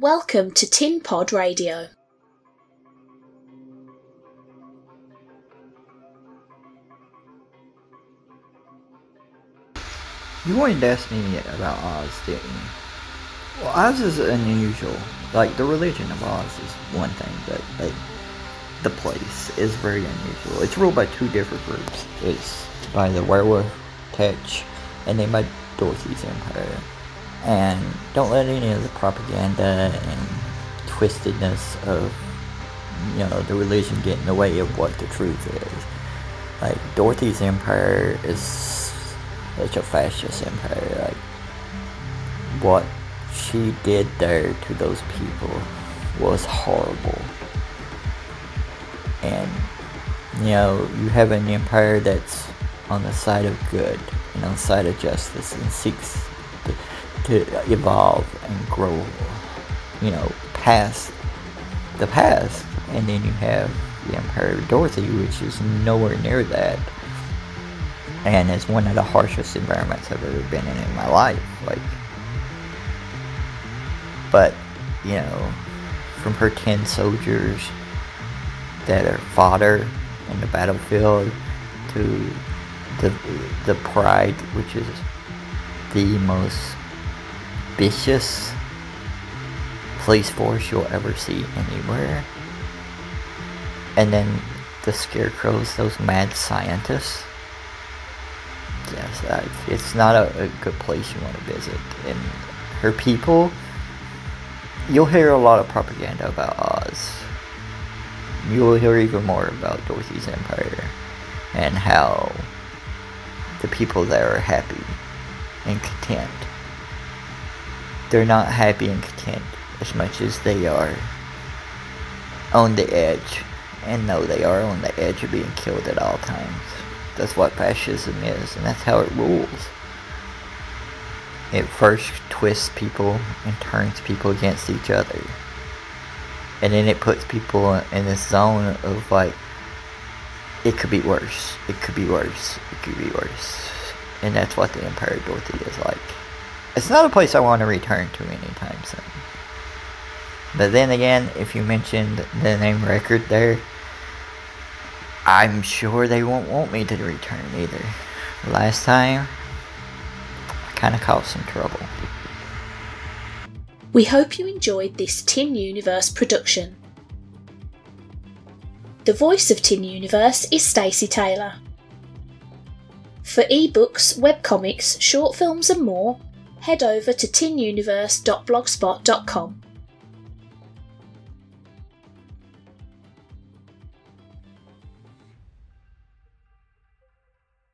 Welcome to Tin Pod Radio. You wanted to ask me about Oz, didn't you? Well, Oz is unusual. Like, the religion of Oz is one thing, but the place is very unusual. It's ruled by two different groups. It's by the werewolf Tetch, and then by Dorothy's Empire. And don't let any of the propaganda and twistedness of, you know, the religion get in the way of what the truth is. Like, Dorothy's Empire is such a fascist empire. Like, what she did there to those people was horrible. And, you know, you have an empire that's on the side of good and on the side of justice and seeks to, evolve and grow, you know, past the past. And then you have the Empire of Dorothy, which is nowhere near that. And it's one of the harshest environments I've ever been in in my life. Like, but, you know, from her tin soldiers that are fodder in the battlefield to the the pride which is the most vicious police force you'll ever see anywhere. And then the scarecrows those mad scientists. Yes uh, it's not a, a good place you want to visit. And her people you'll hear a lot of propaganda about oz. You will hear even more about dorothy's empire and how the people there are happy and content. They're not happy and content as much as they are on the edge and know they are on the edge of being killed at all times. That's what fascism is, and that's how it rules. It first twists people and turns people against each other. And then it puts people in this zone of like, it could be worse. It could be worse. It could be worse. And that's what the Empire Dorothy is like. It's not a place I want to return to anytime soon. But then again, if you mentioned the name record there, I'm sure they won't want me to return either. Last time, I kind of caused some trouble. We hope you enjoyed this Tin Universe production. The voice of Tin Universe is Stacey Taylor. For ebooks, webcomics, short films, and more, head over to tinuniverse.blogspot.com.